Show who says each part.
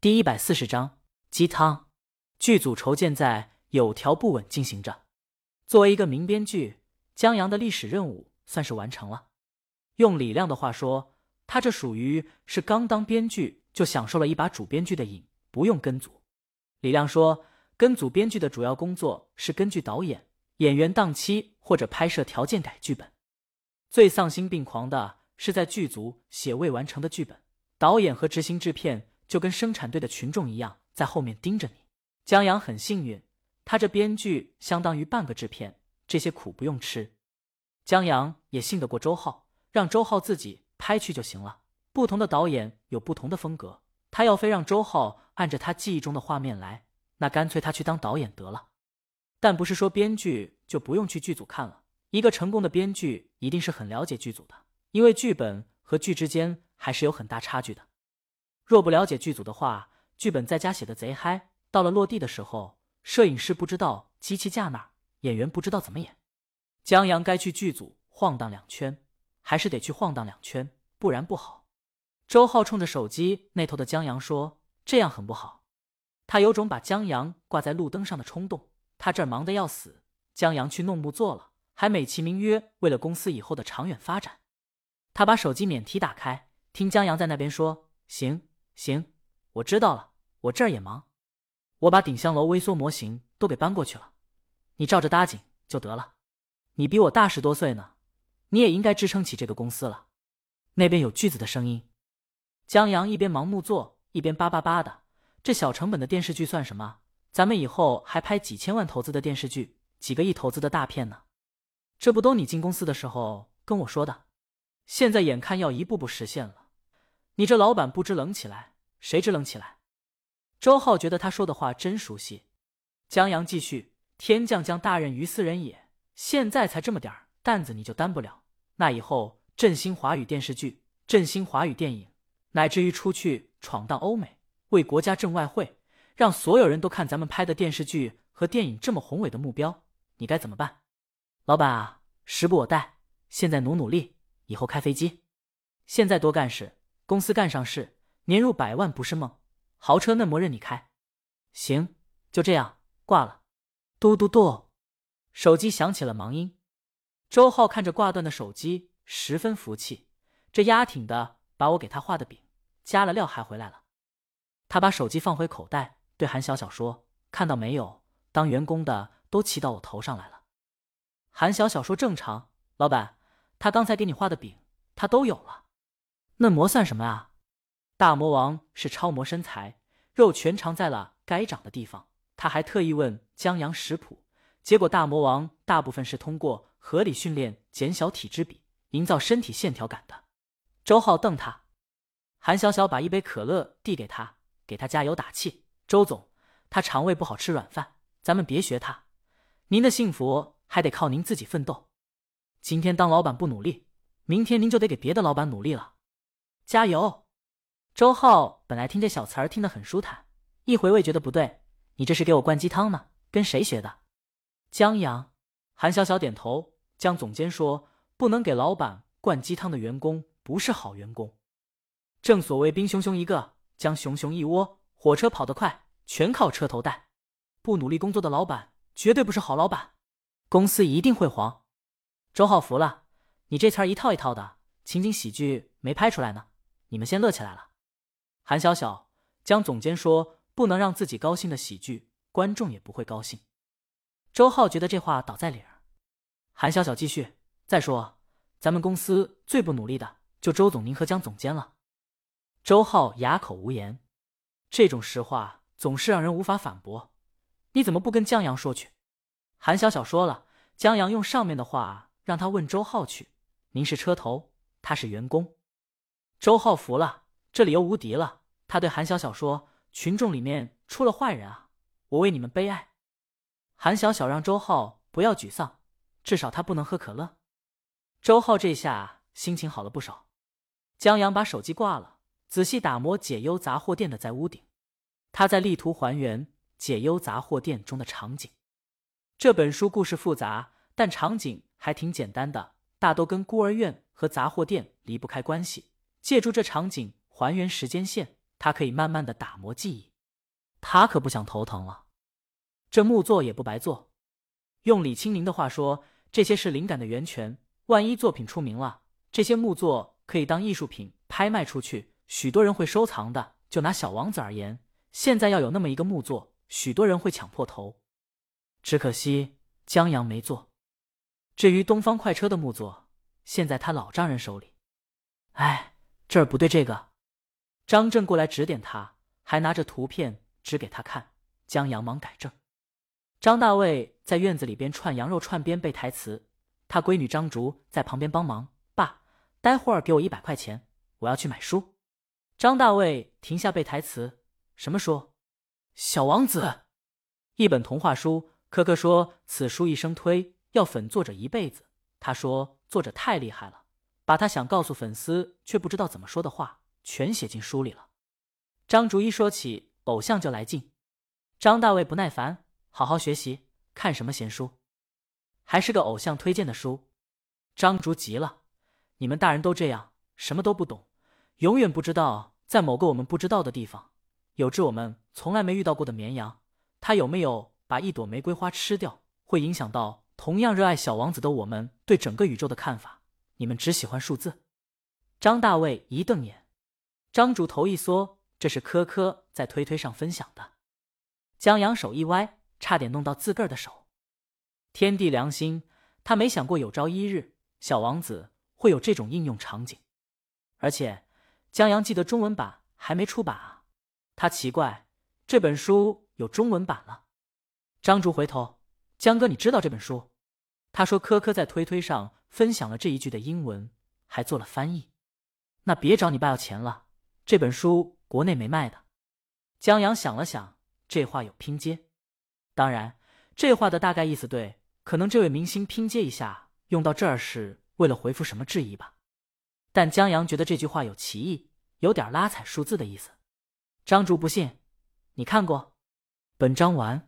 Speaker 1: 第一百四十章鸡汤。剧组筹建在有条不紊进行着。作为一个名编剧，江阳的历史任务算是完成了。用李亮的话说，他这属于是刚当编剧就享受了一把主编剧的瘾，不用跟组。李亮说，跟组编剧的主要工作是根据导演、演员档期或者拍摄条件改剧本。最丧心病狂的是在剧组写未完成的剧本，导演和执行制片。就跟生产队的群众一样，在后面盯着你。江阳很幸运，他这编剧相当于半个制片，这些苦不用吃。江阳也信得过周浩，让周浩自己拍去就行了。不同的导演有不同的风格，他要非让周浩按着他记忆中的画面来，那干脆他去当导演得了。但不是说编剧就不用去剧组看了。一个成功的编剧一定是很了解剧组的，因为剧本和剧之间还是有很大差距的。若不了解剧组的话，剧本在家写的贼嗨，到了落地的时候，摄影师不知道机器架那儿，演员不知道怎么演。江阳该去剧组晃荡两圈，还是得去晃荡两圈，不然不好。周浩冲着手机那头的江阳说：“这样很不好。”他有种把江阳挂在路灯上的冲动。他这儿忙得要死，江阳去弄木做了，还美其名曰为了公司以后的长远发展。他把手机免提打开，听江阳在那边说：“行。”行，我知道了。我这儿也忙，我把鼎香楼微缩模型都给搬过去了，你照着搭紧就得了。你比我大十多岁呢，你也应该支撑起这个公司了。那边有锯子的声音，江阳一边盲目做，一边叭叭叭的。这小成本的电视剧算什么？咱们以后还拍几千万投资的电视剧，几个亿投资的大片呢。这不都你进公司的时候跟我说的？现在眼看要一步步实现了。你这老板不知冷起来，谁知冷起来？周浩觉得他说的话真熟悉。江阳继续：“天将降大任于斯人也，现在才这么点儿担子你就担不了，那以后振兴华语电视剧，振兴华语电影，乃至于出去闯荡欧美，为国家挣外汇，让所有人都看咱们拍的电视剧和电影这么宏伟的目标，你该怎么办？老板啊，时不我待，现在努努力，以后开飞机，现在多干事。”公司干上市，年入百万不是梦。豪车嫩模任你开，行，就这样挂了。嘟嘟嘟，手机响起了忙音。周浩看着挂断的手机，十分服气，这丫挺的，把我给他画的饼加了料还回来了。他把手机放回口袋，对韩小小说：“看到没有？当员工的都骑到我头上来了。”韩小小说：“正常，老板，他刚才给你画的饼，他都有了。”嫩模算什么啊？大魔王是超模身材，肉全长在了该长的地方。他还特意问江阳食谱，结果大魔王大部分是通过合理训练减小体脂比，营造身体线条感的。周浩瞪他，韩小小把一杯可乐递给他，给他加油打气。周总，他肠胃不好吃软饭，咱们别学他。您的幸福还得靠您自己奋斗。今天当老板不努力，明天您就得给别的老板努力了。加油，周浩本来听这小词儿听得很舒坦，一回味觉得不对，你这是给我灌鸡汤呢？跟谁学的？江阳，韩小小点头。江总监说，不能给老板灌鸡汤的员工不是好员工。正所谓兵熊熊一个，将熊熊一窝。火车跑得快，全靠车头带。不努力工作的老板，绝对不是好老板，公司一定会黄。周浩服了，你这词儿一套一套的，情景喜剧没拍出来呢。你们先乐起来了，韩小小，江总监说不能让自己高兴的喜剧，观众也不会高兴。周浩觉得这话倒在理儿。韩小小继续再说，咱们公司最不努力的就周总您和江总监了。周浩哑口无言，这种实话总是让人无法反驳。你怎么不跟江阳说去？韩小小说了，江阳用上面的话让他问周浩去。您是车头，他是员工。周浩服了，这里又无敌了。他对韩小小说：“群众里面出了坏人啊，我为你们悲哀。”韩小小让周浩不要沮丧，至少他不能喝可乐。周浩这下心情好了不少。江阳把手机挂了，仔细打磨解忧杂货店的在屋顶。他在力图还原解忧杂货店中的场景。这本书故事复杂，但场景还挺简单的，大都跟孤儿院和杂货店离不开关系。借助这场景还原时间线，他可以慢慢的打磨记忆。他可不想头疼了。这木作也不白做。用李清明的话说，这些是灵感的源泉。万一作品出名了，这些木作可以当艺术品拍卖出去，许多人会收藏的。就拿小王子而言，现在要有那么一个木作，许多人会抢破头。只可惜江阳没做。至于东方快车的木作，现在他老丈人手里。哎，这儿不对，这个。张震过来指点他，还拿着图片指给他看。江阳忙改正。张大卫在院子里边串羊肉串边背台词，他闺女张竹在旁边帮忙。爸，待会儿给我一百块钱，我要去买书。张大卫停下背台词，什么书？小王子，一本童话书。科科说此书一生推。要粉作者一辈子，他说作者太厉害了，把他想告诉粉丝却不知道怎么说的话全写进书里了。张竹一说起偶像就来劲，张大卫不耐烦，好好学习，看什么闲书，还是个偶像推荐的书。张竹急了，你们大人都这样，什么都不懂，永远不知道在某个我们不知道的地方，有只我们从来没遇到过的绵羊，它有没有把一朵玫瑰花吃掉，会影响到。同样热爱小王子的我们对整个宇宙的看法，你们只喜欢数字。张大卫一瞪眼，张主头一缩，这是科科在推推上分享的。江阳手一歪，差点弄到自个儿的手。天地良心，他没想过有朝一日小王子会有这种应用场景。而且江阳记得中文版还没出版啊，他奇怪这本书有中文版了。张竹回头。江哥，你知道这本书？他说科科在推推上分享了这一句的英文，还做了翻译。那别找你爸要钱了，这本书国内没卖的。江阳想了想，这话有拼接。当然，这话的大概意思对，可能这位明星拼接一下用到这儿是为了回复什么质疑吧。但江阳觉得这句话有歧义，有点拉踩数字的意思。张竹不信，你看过？本章完。